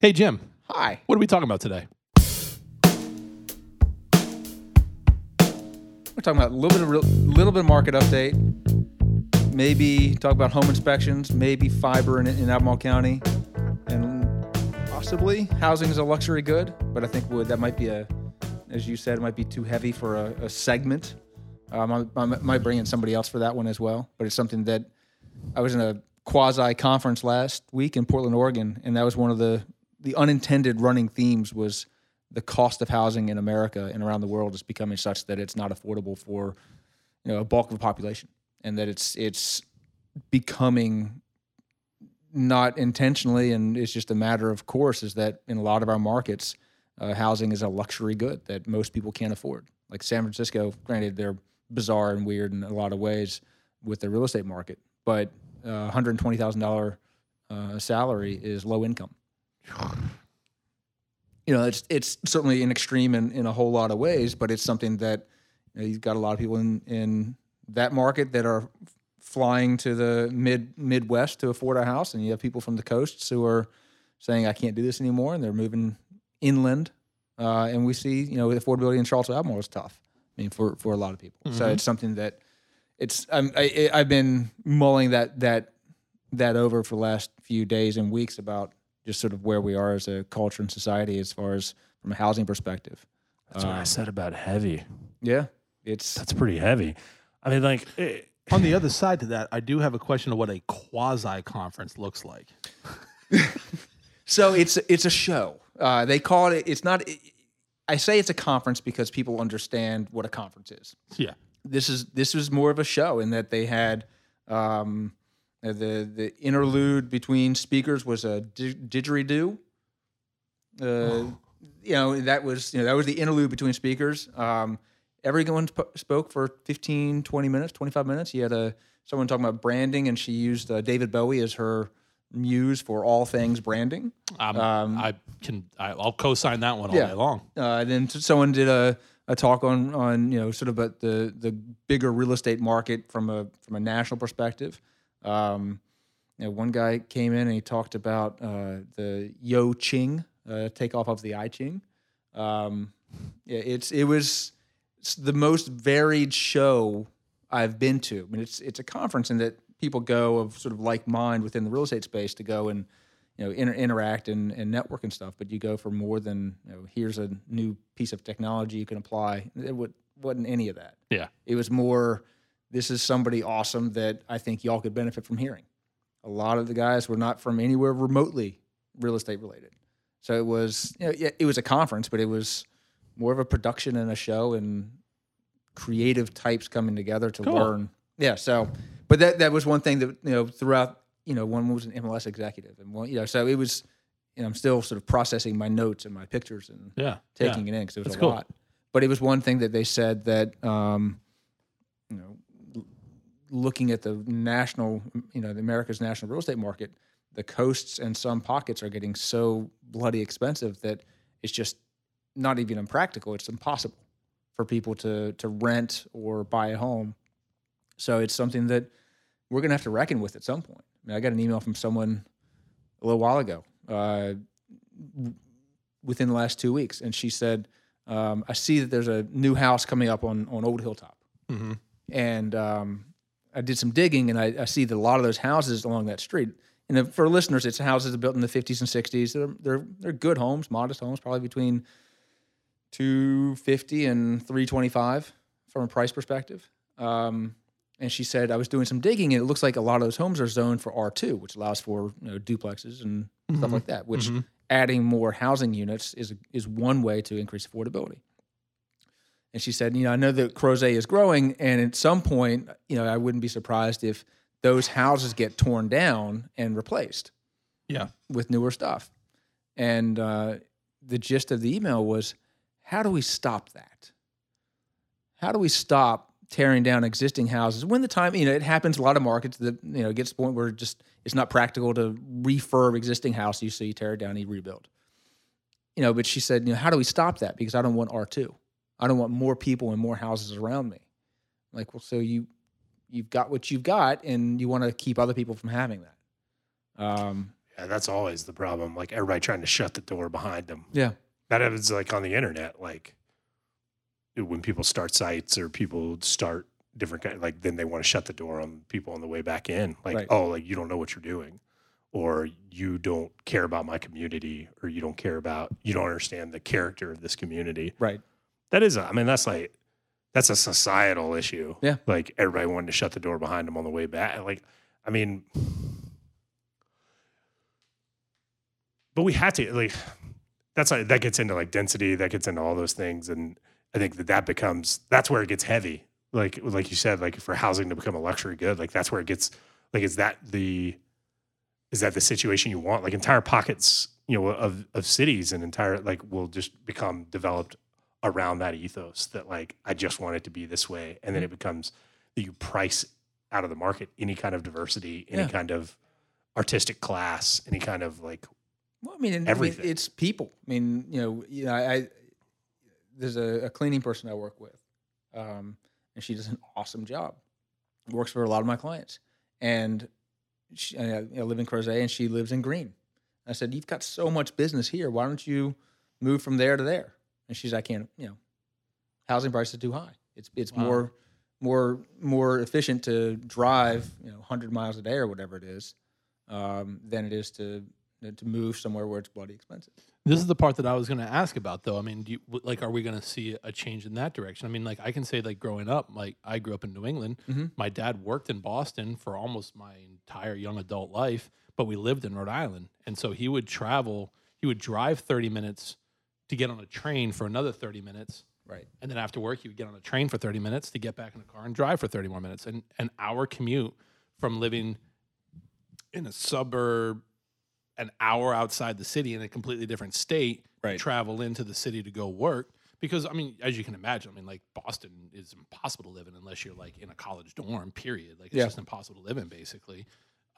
Hey, Jim, Hi. what are we talking about today? We're talking about a little bit of real, little bit of market update. Maybe talk about home inspections. Maybe fiber in, in Albemarle County, and possibly housing is a luxury good. But I think would that might be a, as you said, it might be too heavy for a, a segment. Um, I, I might bring in somebody else for that one as well. But it's something that I was in a quasi conference last week in Portland, Oregon, and that was one of the the unintended running themes was the cost of housing in America and around the world is becoming such that it's not affordable for you know a bulk of the population, and that it's it's becoming not intentionally, and it's just a matter of course, is that in a lot of our markets, uh, housing is a luxury good that most people can't afford. Like San Francisco, granted they're bizarre and weird in a lot of ways with the real estate market, but uh, $120,000 uh, salary is low income you know, it's it's certainly an extreme in, in a whole lot of ways, but it's something that you know, you've got a lot of people in, in that market that are flying to the mid Midwest to afford a house, and you have people from the coasts who are saying, "I can't do this anymore," and they're moving inland. Uh, and we see, you know, affordability in Charlottesville Albemarle is tough. I mean, for for a lot of people, mm-hmm. so it's something that it's I'm, I, I've been mulling that that that over for the last few days and weeks about just sort of where we are as a culture and society as far as from a housing perspective. That's um, what I um, said about heavy. Yeah, it's that's pretty heavy. I mean, like it, eh, on the other side to that, I do have a question of what a quasi conference looks like. so it's it's a show. Uh, they call it. It's not. It, I say it's a conference because people understand what a conference is. Yeah. This is this was more of a show in that they had um, the the interlude between speakers was a didgeridoo. Uh, oh. You know that was you know that was the interlude between speakers. Um, everyone sp- spoke for 15, 20 minutes, 25 minutes. You had a someone talking about branding, and she used uh, David Bowie as her muse for all things branding. Um, um, I can I, will co-sign that one all yeah. day long. Uh, then someone did a, a talk on on you know sort of the the bigger real estate market from a from a national perspective. Um, you know, one guy came in and he talked about uh, the Yo Ching uh, takeoff of the I Ching. Um, yeah, it's it was it's the most varied show I've been to. I mean, it's it's a conference in that people go of sort of like mind within the real estate space to go and you know inter- interact and, and network and stuff. But you go for more than you know, here's a new piece of technology you can apply. It would, wasn't any of that. Yeah, it was more this is somebody awesome that I think y'all could benefit from hearing. A lot of the guys were not from anywhere remotely real estate related. So it was, you know, it was a conference, but it was more of a production and a show and creative types coming together to cool. learn. Yeah. So, but that, that was one thing that, you know, throughout, you know, one was an MLS executive and one, you know, so it was, you know, I'm still sort of processing my notes and my pictures and yeah, taking yeah. it in because it was That's a cool. lot. But it was one thing that they said that, um, you know, looking at the national, you know, the America's national real estate market, the coasts and some pockets are getting so bloody expensive that it's just not even impractical. It's impossible for people to to rent or buy a home. So it's something that we're going to have to reckon with at some point. I, mean, I got an email from someone a little while ago, uh, within the last two weeks, and she said, um, "I see that there's a new house coming up on on Old Hilltop." Mm-hmm. And um, I did some digging, and I, I, see that a lot of those houses along that street. And for listeners, it's houses built in the 50s and 60s. They're, they're they're good homes, modest homes, probably between 250 and 325 from a price perspective. Um, and she said I was doing some digging, and it looks like a lot of those homes are zoned for R2, which allows for you know, duplexes and mm-hmm. stuff like that. Which mm-hmm. adding more housing units is is one way to increase affordability. And she said, you know, I know that Crozet is growing, and at some point, you know, I wouldn't be surprised if those houses get torn down and replaced. Yeah. With newer stuff. And uh, the gist of the email was, how do we stop that? How do we stop tearing down existing houses when the time, you know, it happens a lot of markets that, you know, it gets to the point where just it's not practical to refurb existing houses, so you tear it down and you rebuild. You know, but she said, you know, how do we stop that? Because I don't want R2. I don't want more people and more houses around me. Like, well, so you you've got what you've got, and you want to keep other people from having that. Um, Yeah, that's always the problem. Like everybody trying to shut the door behind them. Yeah. That happens like on the internet. Like when people start sites or people start different kind, like then they want to shut the door on people on the way back in. Like, Right. oh, like you don't know what you're doing, or you don't care about my community, or you don't care about you don't understand the character of this community. Right. That is, a, I mean, that's like that's a societal issue. Yeah. Like everybody wanted to shut the door behind them on the way back. Like, I mean, but we had to like that's like, that gets into like density that gets into all those things and i think that that becomes that's where it gets heavy like like you said like for housing to become a luxury good like that's where it gets like is that the is that the situation you want like entire pockets you know of of cities and entire like will just become developed around that ethos that like i just want it to be this way and then it becomes that you price out of the market any kind of diversity any Yeah. kind of artistic class any kind of like Well, I mean, and- I mean, Everything. it's people. I mean, you know, you know, I, I there's a, a cleaning person I work with, um, and she does an awesome job. Works for a lot of my clients, and she, I, I live in Crozet, and she lives in Greene. I said, "You've got so much business here. Why don't you move from there to there?" And she's, "I can't. You know, housing prices are too high. It's it's Wow. more more more efficient to drive, you know, 100 miles a day or whatever it is, um, than it is to to move somewhere where it's bloody expensive. This is the part that I was going to ask about, though. I mean, do you, like, are we going to see a change in that direction? I mean, like, I can say, like, growing up, like, I grew up in New England. Mhm. My dad worked in Boston for almost my entire young adult life, but we lived in Rhode Island, and so he would travel. He would drive thirty minutes to get on a train for another thirty minutes, Right. and then after work, you would get on a train for 30 minutes to get back in the car and drive for 30 more minutes. And an hour commute from living in a suburb, an hour outside the city in a completely different state, Right. travel into the city to go work. Because, I mean, as you can imagine, I mean, like Boston is impossible to live in unless you're like in a college dorm, period. Like, it's Yeah. just impossible to live in, basically.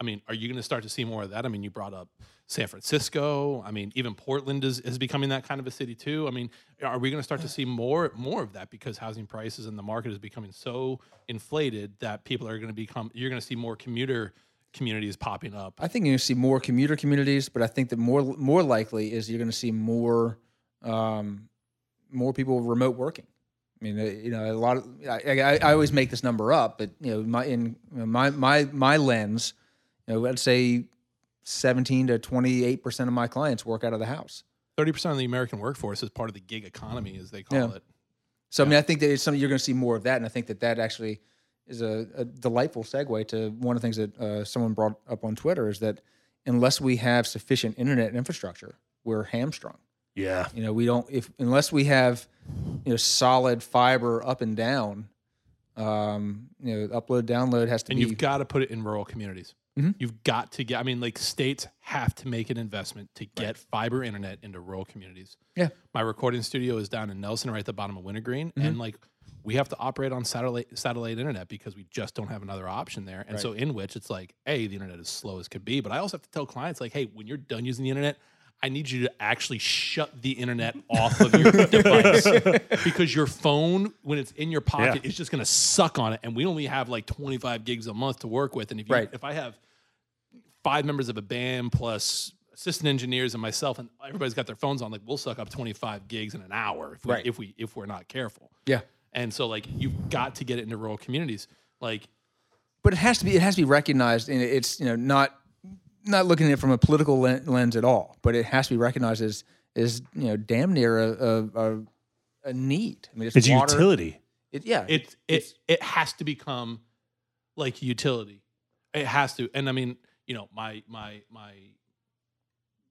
I mean, are you going to start to see more of that? I mean, you brought up San Francisco. I mean, even Portland is, is becoming that kind of a city too. I mean, are we going to start to see more more of that because housing prices and the market is becoming so inflated that people are going to become you're going to see more commuter communities popping up. I think you're going to see more commuter communities, but I think that more more likely is you're going to see more um, more people remote working. I mean, you know, a lot of I, I, I always make this number up, but you know, my in my my my lens, know, I'd say 17 to 28 percent of my clients work out of the house. Thirty percent of the American workforce is part of the gig economy, as they call Yeah. it. So I mean, I think that it's something you're going to see more of that, and I think that that actually is a, a delightful segue to one of the things that uh, someone brought up on Twitter is that unless we have sufficient internet infrastructure, we're hamstrung. yeah You know, we don't if unless we have you know solid fiber up and down. Um, you know, upload download has to And be you've got to put it in rural communities. Mhm. You've got to get. I mean, like states have to make an investment to get fiber internet into rural communities. Yeah. My recording studio is down in Nelson, right at the bottom of Wintergreen, and like we have to operate on satellite satellite internet because we just don't have another option there. And so, in which it's like, a the internet is slow as could be, but I also have to tell clients like, hey, when you're done using the internet. I need you to actually shut the internet off of your device because your phone, when it's in your pocket, Yeah. is just going to suck on it. And we only have like 25 gigs a month to work with. And if you, Right. if I have five members of a band plus assistant engineers and myself, and everybody's got their phones on, like we'll suck up 25 gigs in an hour if we, Right. if we if we're not careful. yeah. And so like you've got to get it into rural communities. Like but it has to be it has to be recognized and it's you know not not looking at it from a political lens at all but it has to be recognized as is you know damn near a a, a, a need i mean it's, it's water utility it, yeah it it it has to become like utility. It has to. And I mean, you know, my my my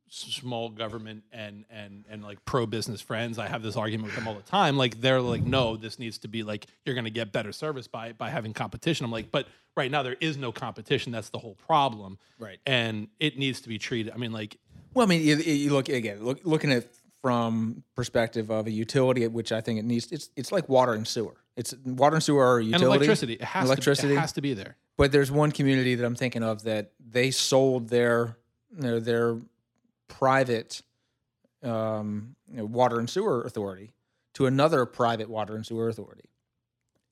small government and and and like pro business friends, I have this argument with them all the time. Like they're like, no, this needs to be like you're going to get better service by by having competition. I'm like, but right now there is no competition. That's the whole problem. Right. And it needs to be treated. I mean, like well i mean you, you look again look, looking at from perspective of a utility which i think it needs it's it's like water and sewer it's water and sewer are a and utility electricity. It has electricity to. It has to be there. but there's one community that I'm thinking of that they sold their you know, their private um, you know, water and sewer authority to another private water and sewer authority,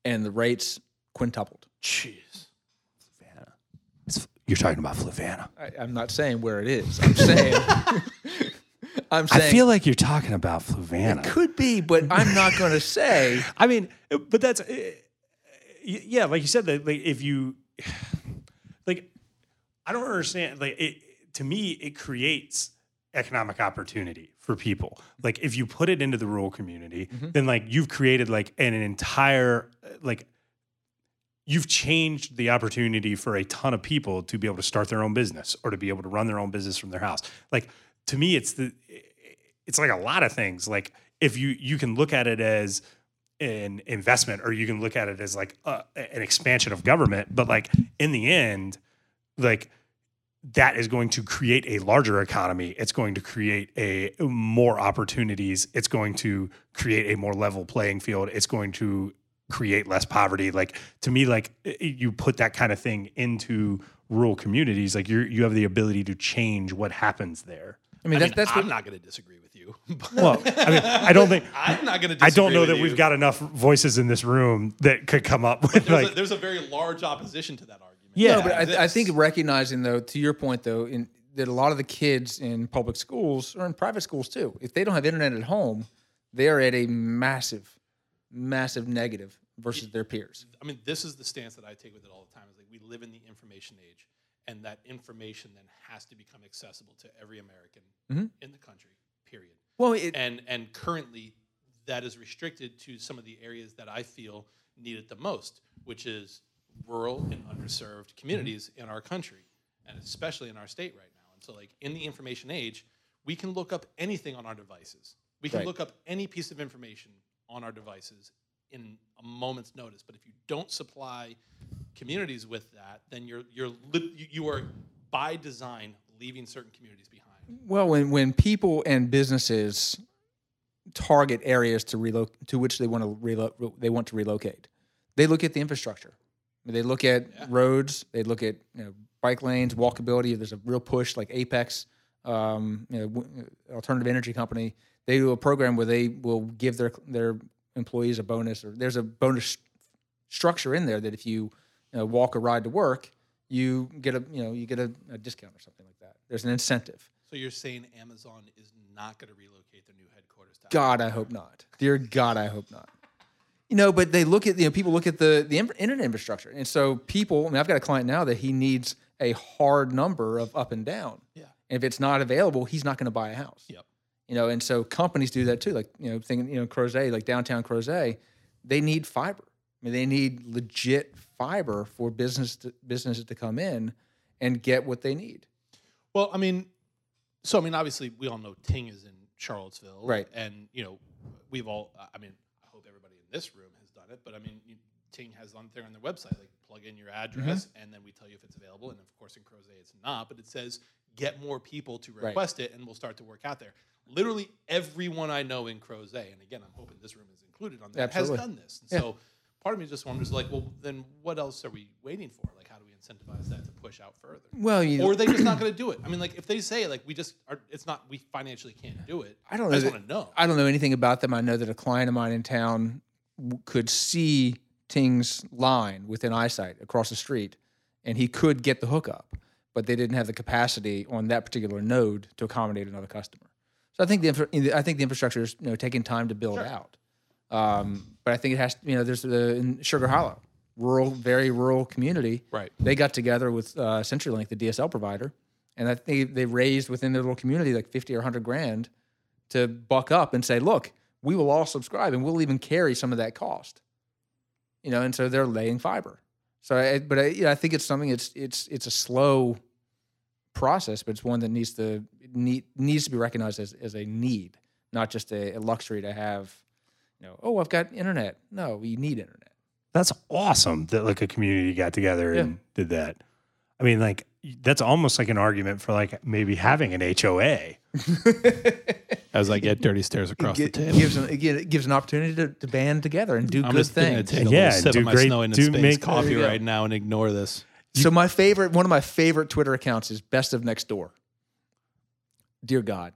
and the rates quintupled. Jeez. It's, You're talking about Fluvanna. I'm not saying where it is. I'm saying. I'm saying. I feel like you're talking about Fluvanna. It could be, but I'm not going to say. I mean, but that's uh, yeah, like you said that like if you like I don't understand like it to me it creates economic opportunity for people. Like if you put it into the rural community, then like you've created like an entire like you've changed the opportunity for a ton of people to be able to start their own business or to be able to run their own business from their house. Like to me it's the it's like a lot of things. Like if you you can look at it as an investment or you can look at it as like uh, an expansion of government, but like in the end like that is going to create a larger economy. It's going to create a more opportunities. It's going to create a more level playing field. It's going to create less poverty. Like to me, like you put that kind of thing into rural communities, like you you have the ability to change what happens there. I mean, I that's mean, that's I'm what. not going to disagree with you. but Well, I mean, I don't think I'm not going to. I don't know that we've got enough voices in this room that could come up with There's, like a, there's a very large opposition to that argument. Yeah. No, but I, I think recognizing though, to your point though, in that a lot of the kids in public schools or in private schools too, if they don't have internet at home, they are at a massive, massive negative versus their peers. I mean, this is the stance that I take with it all the time. Is like we live in the information age, and that information then has to become accessible to every American Mhm. in the country. Period. Well, it, And and currently, that is restricted to some of the areas that I feel need it the most, which is rural and underserved communities in our country, and especially in our state right now. And so, like in the information age, we can look up anything on our devices. We can Right. look up any piece of information on our devices in a moment's notice. But if you don't supply communities with that, then you're you're li- you- are by design leaving certain communities behind. Well, when when people and businesses target areas to relocate to which they want to relo- they want to relocate, they look at the infrastructure. They look at Yeah. roads. They look at you know bike lanes, walkability. There's a real push like Apex, um, you know, w- alternative energy company. They do a program where they will give their their employees a bonus, or there's a bonus structure in there that if you, you know, walk or ride to work, you get a you know you get a, a discount or something like that. There's an incentive. So you're saying Amazon is not going to relocate their new headquarters to God, I hope not. Dear God, I hope not. You know, but they look at you know people look at the the internet infrastructure, and so people. I mean, I've got a client now that he needs a hard number of up and down. Yeah. And if it's not available, he's not going to buy a house. Yep. You know, and so companies do that too. Like you know, thinking you know, Crozet, like downtown Crozet, they need fiber. I mean, they need legit fiber for business to, businesses to come in and get what they need. Well, I mean, so I mean, obviously, we all know Ting is in Charlottesville, Right. And you know, we've all. I mean, I hope everybody in this room has done it, but I mean, you, Ting has on there on their website, like plug in your address, mm-hmm. and then we tell you if it's available. And of course, in Crozet, it's not, but it says get more people to request it, and we'll start to work out there. Literally everyone I know in Crozet, and again, I'm hoping this room is included on that, Absolutely. has done this. And Yeah. So part of me just wonders, like, well, then what else are we waiting for? Like, how do we incentivize that to push out further? Well, you or are they just not going to do it? I mean, like if they say like we just are, it's not we financially can't do it. I don't I just want to know. I don't know anything about them. I know that a client of mine in town w- could see Ting's line within eyesight across the street, and he could get the hookup, but they didn't have the capacity on that particular node to accommodate another customer. So I think the I think the infrastructure is you know taking time to build out, um, but I think it has you know there's the in Sugar Hollow, rural, very rural community. Right. They got together with uh, CenturyLink, the DSL provider, and I think they raised within their little community like fifty or hundred grand to buck up and say, look, we will all subscribe and we'll even carry some of that cost. You know, and so they're laying fiber. So, I, but I, you know, I think it's something. It's it's it's a slow process, but it's one that needs to need, needs to be recognized as, as a need, not just a, a luxury to have. You know, oh, I've got internet. No, we need internet. That's awesome that like a community got together and did that. I mean, like that's almost like an argument for like maybe having an HOA. As I get dirty stares across It gi- gives an, again, it gives an opportunity to, to band together and do I'm good just gonna things. take a Yeah, sip do of my great- snow in do space make- coffee there right now and ignore this. So my favorite, one of my favorite Twitter accounts is Best of Nextdoor. Dear God,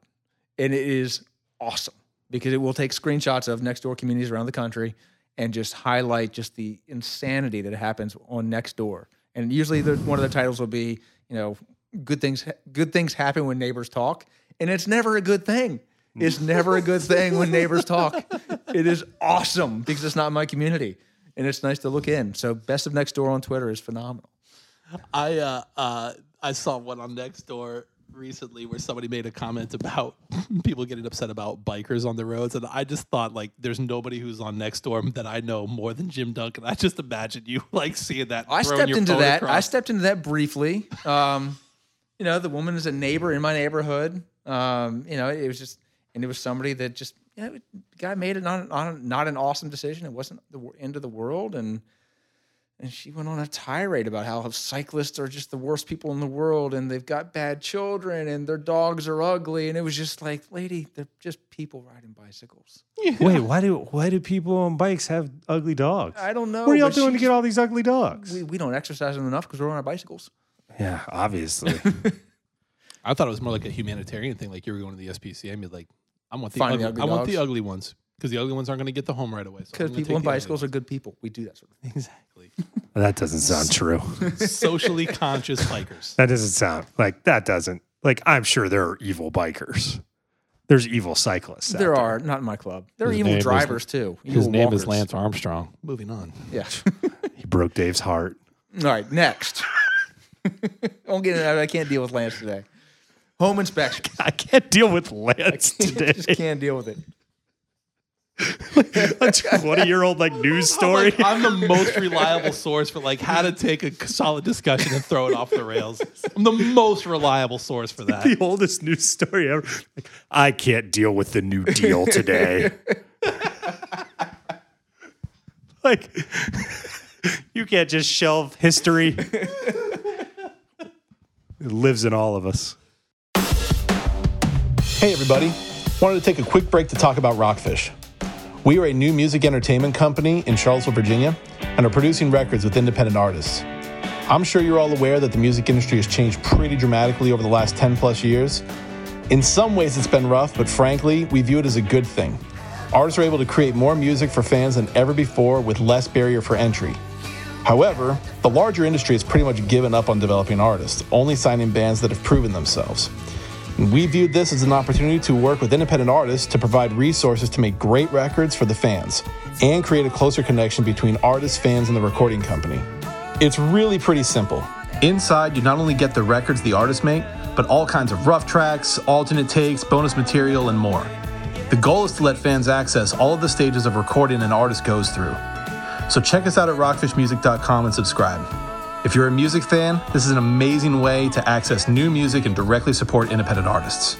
and it is awesome because it will take screenshots of Nextdoor communities around the country and just highlight just the insanity that happens on Nextdoor. And usually, the, one of the titles will be, you know, good things good things happen when neighbors talk, and it's never a good thing. It's never a good thing when neighbors talk. It is awesome because it's not my community, and it's nice to look in. So, best of Nextdoor on Twitter is phenomenal. I uh, uh, I saw one on Nextdoor recently where somebody made a comment about people getting upset about bikers on the roads, and I just thought like, there's nobody who's on Nextdoor that I know more than Jim Duncan. I just imagine you like seeing that. I stepped into that. I stepped into that briefly. Um, you know, the woman is a neighbor in my neighborhood. Um, you know, it was just, and it was somebody that just, you know, guy made it not, not, not an awesome decision. It wasn't the end of the world. And, and she went on a tirade about how cyclists are just the worst people in the world and they've got bad children and their dogs are ugly. And it was just like, lady, they're just people riding bicycles. Wait, why do why do people on bikes have ugly dogs? I don't know. what are y'all doing to get all these ugly dogs? We, we don't exercise them enough because we're on our bicycles. yeah, obviously. I thought it was more like a humanitarian thing, like you were going to the SPCA and be like, I want the Finding ugly, ugly I want the ugly ones because the ugly ones aren't going to get the home right away. So Because gonna people on take the ugly bicycles are good people. We do that sort of thing. Exactly. that doesn't sound true. Socially conscious bikers. That doesn't sound like that doesn't like I'm sure there are evil bikers. There's evil cyclists. out There are, not in my club. There are evil name is- drivers too. His evil name is. Lance Armstrong. Moving on. Yeah. He broke Dave's heart. All right, next. Don't get into that. I can't deal with Lance today. Home inspection. I can't deal with Lance today. I just can't deal with it. a 20 year old like news story. I'm, the most reliable source for like how to take a solid discussion and throw it off the rails. I'm the most reliable source for that. the oldest news story ever. Like, I can't deal with the New Deal today. like, you can't just shelve history. It lives in all of us. Hey, everybody. Wanted to take a quick break to talk about Rockfish. We are a new music entertainment company in Charlottesville, Virginia, and are producing records with independent artists. I'm sure you're all aware that the music industry has changed pretty dramatically over the last 10 plus years. In some ways, it's been rough, but frankly, we view it as a good thing. Artists are able to create more music for fans than ever before with less barrier for entry. However, the larger industry has pretty much given up on developing artists, only signing bands that have proven themselves. We viewed this as an opportunity to work with independent artists to provide resources to make great records for the fans and create a closer connection between artists, fans, and the recording company. It's really pretty simple. Inside, you not only get the records the artists make, but all kinds of rough tracks, alternate takes, bonus material, and more. The goal is to let fans access all of the stages of recording an artist goes through. So check us out at rockfishmusic.com and subscribe. If you're a music fan, this is an amazing way to access new music and directly support independent artists.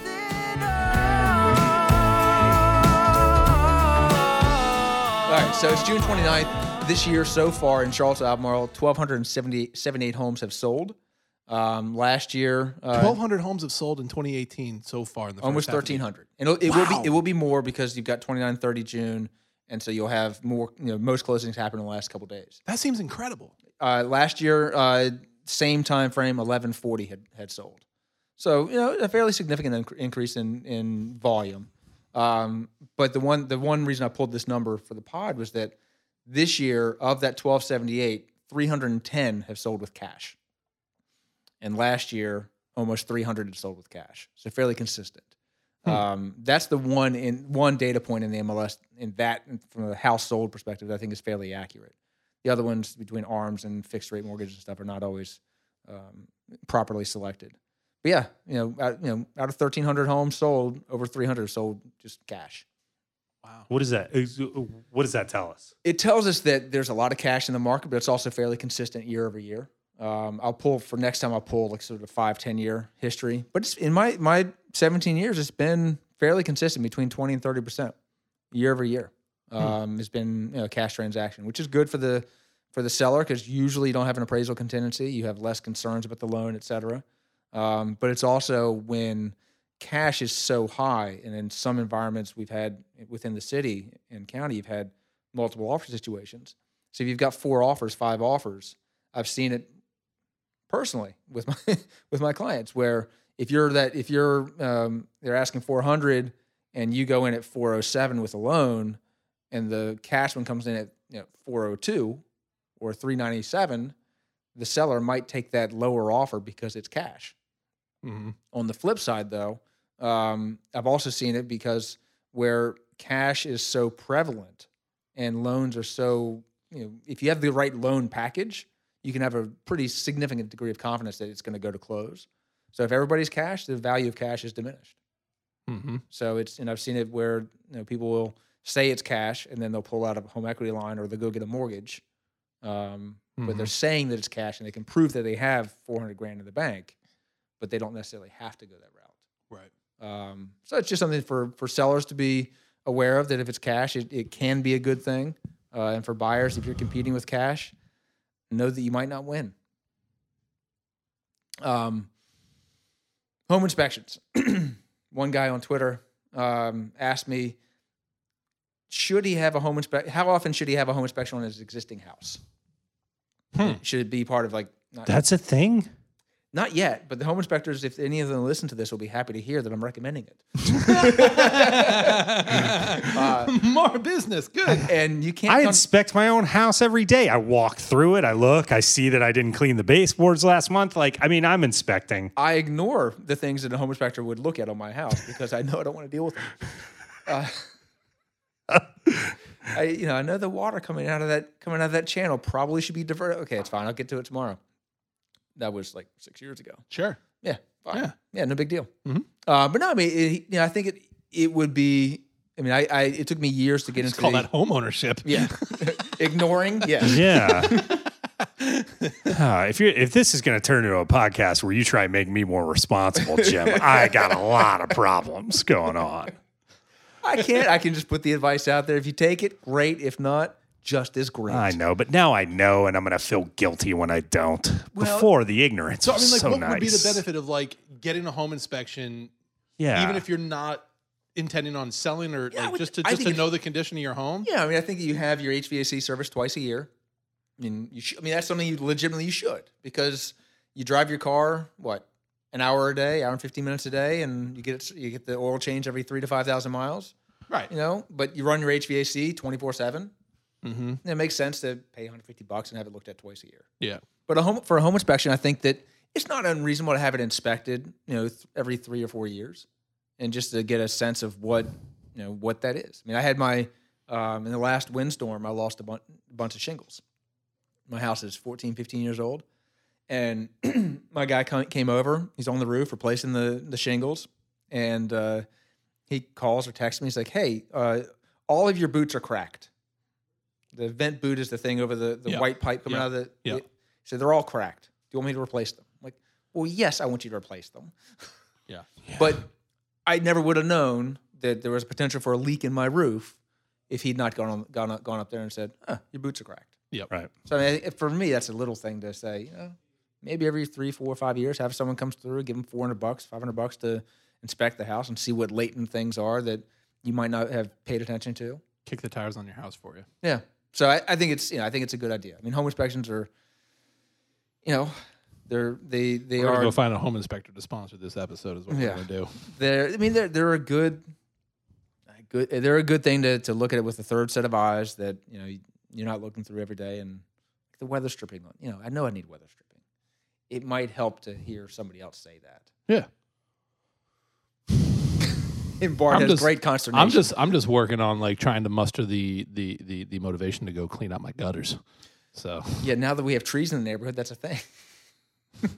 All right, so it's June 29th. This year, so far in Charlottesville, Albemarle, 1,278 homes have sold. Um, last year, uh, 1,200 homes have sold in 2018 so far in the almost first half of the year. 1,300. And it'll, it will be it will be more because you've got 29, 30 June, and so you'll have more. You know, most closings happen in the last couple days. That seems incredible. Uh, last year, uh, same time frame, 1140 had had sold. So you know, a fairly significant inc- increase in in volume. Um, but the one the one reason I pulled this number for the pod was that this year of that 1278, 310 have sold with cash, and last year almost 300 had sold with cash. So fairly consistent. Um, that's the one in one data point in the MLS in that from a house sold perspective. I think is fairly accurate. The other ones between arms and fixed rate mortgages and stuff are not always um, properly selected. But yeah, you know, out, you know, out of thirteen hundred homes sold, over three hundred sold just cash. Wow. What is that? Is- What does that tell us? It tells us that there's a lot of cash in the market, but it's also fairly consistent year over year. Um, I'll pull for next time. I'll pull like sort of a five, 10 year history. But it's, in my my 17 years, it's been fairly consistent between 20 and 30 percent year over year. Um, It's been you know, a cash transaction, which is good for the for the seller because usually you don't have an appraisal contingency. You have less concerns about the loan, et cetera. Um, but it's also when cash is so high, and in some environments we've had within the city and county, you've had multiple offer situations. So if you've got four offers, five offers, I've seen it personally with my with my clients where if you're that if you're um, they're asking 400 and you go in at 407 with a loan and the cash one comes in at you know 402 or 397 the seller might take that lower offer because it's cash. Mm-hmm. On the flip side, though, um, I've also seen it because where cash is so prevalent and loans are so, you know, if you have the right loan package, you can have a pretty significant degree of confidence that it's going to go to close. So if everybody's cash, the value of cash is diminished. Mm-hmm. So it's, and I've seen it where you know people will say it's cash and then they'll pull out a home equity line or they'll go get a mortgage. Um, But they're saying that it's cash and they can prove that they have 400 grand in the bank, but they don't necessarily have to go that route. Right. Um, so it's just something for for sellers to be aware of that if it's cash, it, it can be a good thing. Uh, and for buyers, if you're competing with cash, know that you might not win. Um, home inspections. One guy on Twitter um, asked me, should he have a home inspection? How often should he have a home inspection on his existing house? Hmm. Should it be part of like That's a thing. Not yet, but the home inspectors, if any of them listen to this, will be happy to hear that I'm recommending it. More business. Good. And you can't. I con- inspect my own house every day. I walk through it. I look. I see that I didn't clean the baseboards last month. Like, I mean, I'm inspecting. I ignore the things that a home inspector would look at on my house because I know I don't want to deal with them. Uh, I, you know, I know the water coming out of that coming out of that channel probably should be diverted. Okay, it's fine. I'll get to it tomorrow. That was like six years ago. Sure. Yeah, fine. Yeah. yeah, no big deal. Mhm. Uh, but no, I mean, it, you know, I think it it would be. I mean, I, I it took me years to get into call the, that home ownership. yeah, ignoring. Yeah, Yeah. Ah, if you if this is going to turn into a podcast where you try and make me more responsible, Jim, I got a lot of problems going on. I can't. I can just put the advice out there. If you take it, great. If not, just as great. I know, but now I know, and I'm going to feel guilty when I don't. Well- Before the ignorance, So I mean, like, so what nice. would be the benefit of like getting a home inspection, Yeah, even if you're not intending on selling or Yeah, like would- just to I just to know the condition of your home? Yeah, I mean, I think you have your HVAC service twice a year. I mean, you should, I mean, that's something you legitimately you should because you drive your car what an hour a day, hour and fifteen minutes a day, and you get you get the oil change every three to five thousand miles. Right. You know, but you run your HVAC twenty four seven. Mm-hmm. It makes sense to pay one hundred fifty bucks and have it looked at twice a year. Yeah. But a home for a home inspection, I think that it's not unreasonable to have it inspected, you know, th- every three or four years, and just to get a sense of what you know what that is. I mean, I had my um, in the last windstorm, I lost a, bun- bunch of shingles. My house is 14, 15 years old, and my guy came over. He's on the roof replacing the the shingles, and uh, he calls or texts me. He's like, "Hey, uh, all of your boots are cracked. The vent boot is the thing over the, the Yeah. white pipe coming Yeah. out of the. Yeah. He said they're all cracked. Do you want me to replace them? I'm like, well, yes, I want you to replace them. Yeah. But I never would have known that there was a potential for a leak in my roof if he'd not gone on, gone up, gone up there and said, huh, "Your boots are cracked." Yeah. Right. So I mean, for me, that's a little thing to say. You know, maybe every three, four, five years, have someone comes through, give them four hundred bucks, five hundred bucks to inspect the house and see what latent things are that you might not have paid attention to. Kick the tires on your house for you. Yeah. So I, I think it's you know I think it's a good idea. I mean, home inspections are, you know, they're they they We're are go find a home inspector to sponsor this episode. Is what Yeah. we're gonna do. they're I mean they're they're a good, a good they're a good thing to to look at it with a third set of eyes that you know you're not looking through every day and the weather stripping. You know, I know I need weather stripping. It might help to hear somebody else say that. Yeah. And Bart I'm has just- great consternation. I'm just I'm just working on like trying to muster the the the the motivation to go clean out my gutters. So yeah. Now that we have trees in the neighborhood, that's a thing.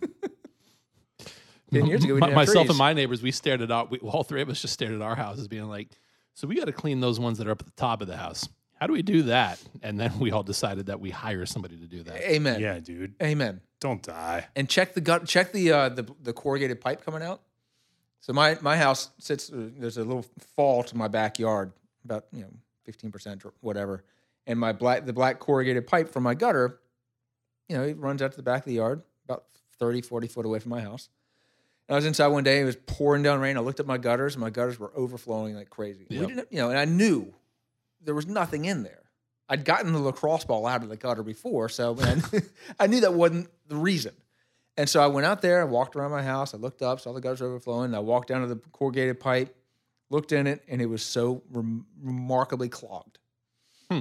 Ten years ago, we didn't have myself trees. and my neighbors, we stared at our, we, all three of us just stared at our houses, being like, "So we got to clean those ones that are up at the top of the house. How do we do that?" And then we all decided that we hire somebody to do that. Amen. Yeah, dude. Amen. Don't die. and check the gut check the uh the, the corrugated pipe coming out so my my house sits uh, there's a little fall to my backyard about you know 15% or whatever. And my black the black corrugated pipe from my gutter you know it runs out to the back of the yard about 30 40 foot away from my house. And i was inside one day it was pouring down rain. I looked at my gutters and my gutters were overflowing like crazy. We didn't you know and i knew there was nothing in there. I'd gotten the lacrosse ball out of the gutter before, so I, I knew that wasn't the reason. And so I went out there, I walked around my house, I looked up, saw the gutters overflowing, and I walked down to the corrugated pipe, looked in it, and it was so rem- remarkably clogged. Hmm.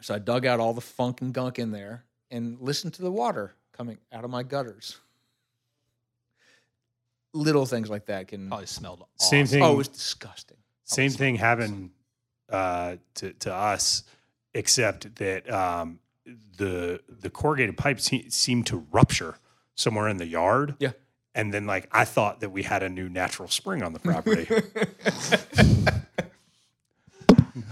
So I dug out all the funk and gunk in there and listened to the water coming out of my gutters. Little things like that can. Probably smelled. Same thing. Oh, it was disgusting. Same thing happened uh, to to us, except that um, the the corrugated pipe se- seemed to rupture somewhere in the yard. Yeah. and then like I thought that we had a new natural spring on the property.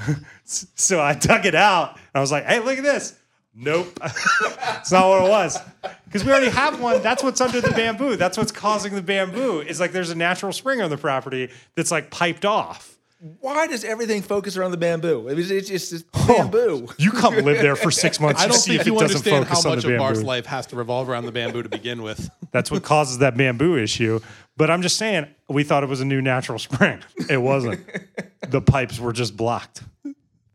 So I dug it out and I was like, "Hey, look at this." Nope, it's not what it was. Because we already have one. That's what's under the bamboo. That's what's causing the bamboo. It's like there's a natural spring on the property that's like piped off. Why does everything focus around the bamboo? It was, it's just it's bamboo. You come live there for six months. I don't see think if you it doesn't understand how much of Bart's bamboo. life has to revolve around the bamboo to begin with. That's what causes that bamboo issue. But I'm just saying, we thought it was a new natural spring. It wasn't. the pipes were just blocked.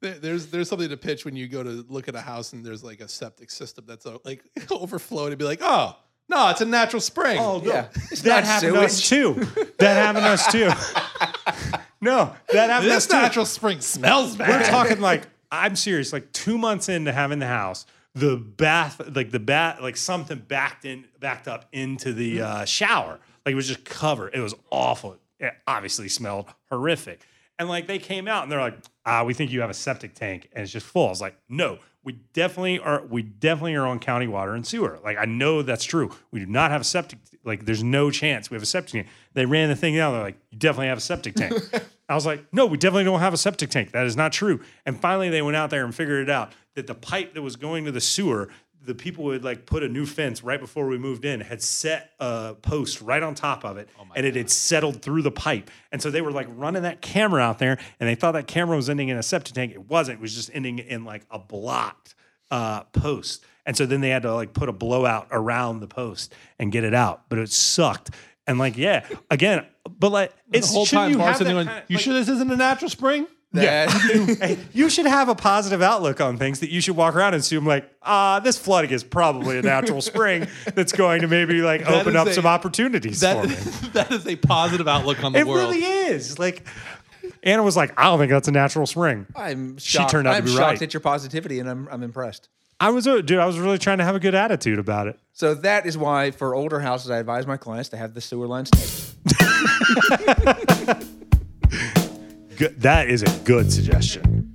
There's there's something to pitch when you go to look at a house and there's like a septic system that's uh, like overflowed and be like, oh no, it's a natural spring. Oh, Yeah, it's that not happened to us too. That happened to us too. No, that happened this natural spring smells bad. We're talking like I'm serious. Like two months into having the house, the bath, like the bat, like something backed in, backed up into the uh, shower. Like it was just covered. It was awful. It obviously smelled horrific. And like they came out and they're like, ah, we think you have a septic tank and it's just full. I was like, no, we definitely are. We definitely are on county water and sewer. Like I know that's true. We do not have a septic. Like there's no chance we have a septic tank. They ran the thing out. They're like, you definitely have a septic tank. I was like, no, we definitely don't have a septic tank. That is not true. And finally, they went out there and figured it out that the pipe that was going to the sewer, the people would like put a new fence right before we moved in, had set a post right on top of it, and it had settled through the pipe. And so they were like running that camera out there, and they thought that camera was ending in a septic tank. It wasn't. It was just ending in like a blocked uh, post. And so then they had to like put a blowout around the post and get it out. But it sucked. And like, yeah, again, but like, the it's whole time you Bart's have that going, kind of- you like- sure this isn't a natural spring? That- Hey, you should have a positive outlook on things that you should walk around and assume like, ah, this flooding is probably a natural spring that's going to maybe like That open up a- some opportunities That, for me. that is a positive outlook on the It world. It really is. Like Anna was like, I don't think that's a natural spring. I'm She shocked. turned out to I'm be shocked right. at your positivity, and I'm I'm impressed. I was, uh, dude, I was really trying to have a good attitude about it. So that is why for older houses, I advise my clients to have the sewer lines snake. good. That is a good suggestion.